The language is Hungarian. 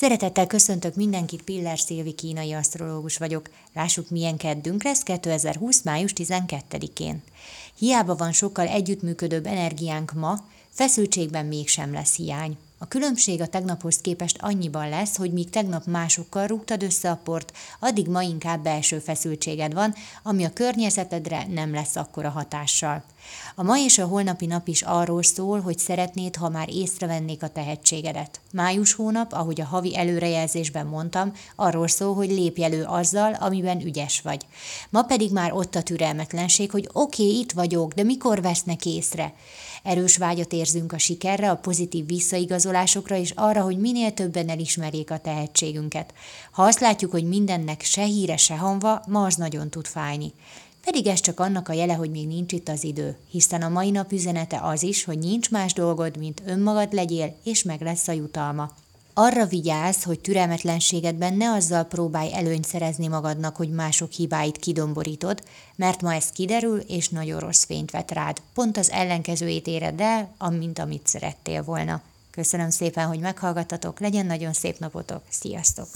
Szeretettel köszöntök mindenkit, Piller Szilvi kínai asztrológus vagyok. Lássuk, milyen keddünk lesz 2020. május 12-én. Hiába van sokkal együttműködőbb energiánk ma, feszültségben mégsem lesz hiány. A különbség a tegnaphoz képest annyiban lesz, hogy míg tegnap másokkal rúgtad össze a port, addig ma inkább belső feszültséged van, ami a környezetedre nem lesz akkora hatással. A ma és a holnapi nap is arról szól, hogy szeretnéd, ha már észrevennék a tehetségedet. Május hónap, ahogy a havi előrejelzésben mondtam, arról szól, hogy lépj elő azzal, amiben ügyes vagy. Ma pedig már ott a türelmetlenség, hogy oké, okay, itt vagyok, de mikor vesznek észre? Erős vágyat érzünk a sikerre, a pozitív visszaigazolásokra és arra, hogy minél többen elismerjék a tehetségünket. Ha azt látjuk, hogy mindennek se híre, se hanva, ma az nagyon tud fájni. Pedig ez csak annak a jele, hogy még nincs itt az idő, hiszen a mai nap üzenete az is, hogy nincs más dolgod, mint önmagad legyél, és meg lesz a jutalma. Arra vigyázz, hogy türelmetlenségedben ne azzal próbálj előnyt szerezni magadnak, hogy mások hibáit kidomborítod, mert ma ez kiderül, és nagyon rossz fényt vet rád. Pont az ellenkezőjét éred el, amint amit szerettél volna. Köszönöm szépen, hogy meghallgattatok, legyen nagyon szép napotok, sziasztok!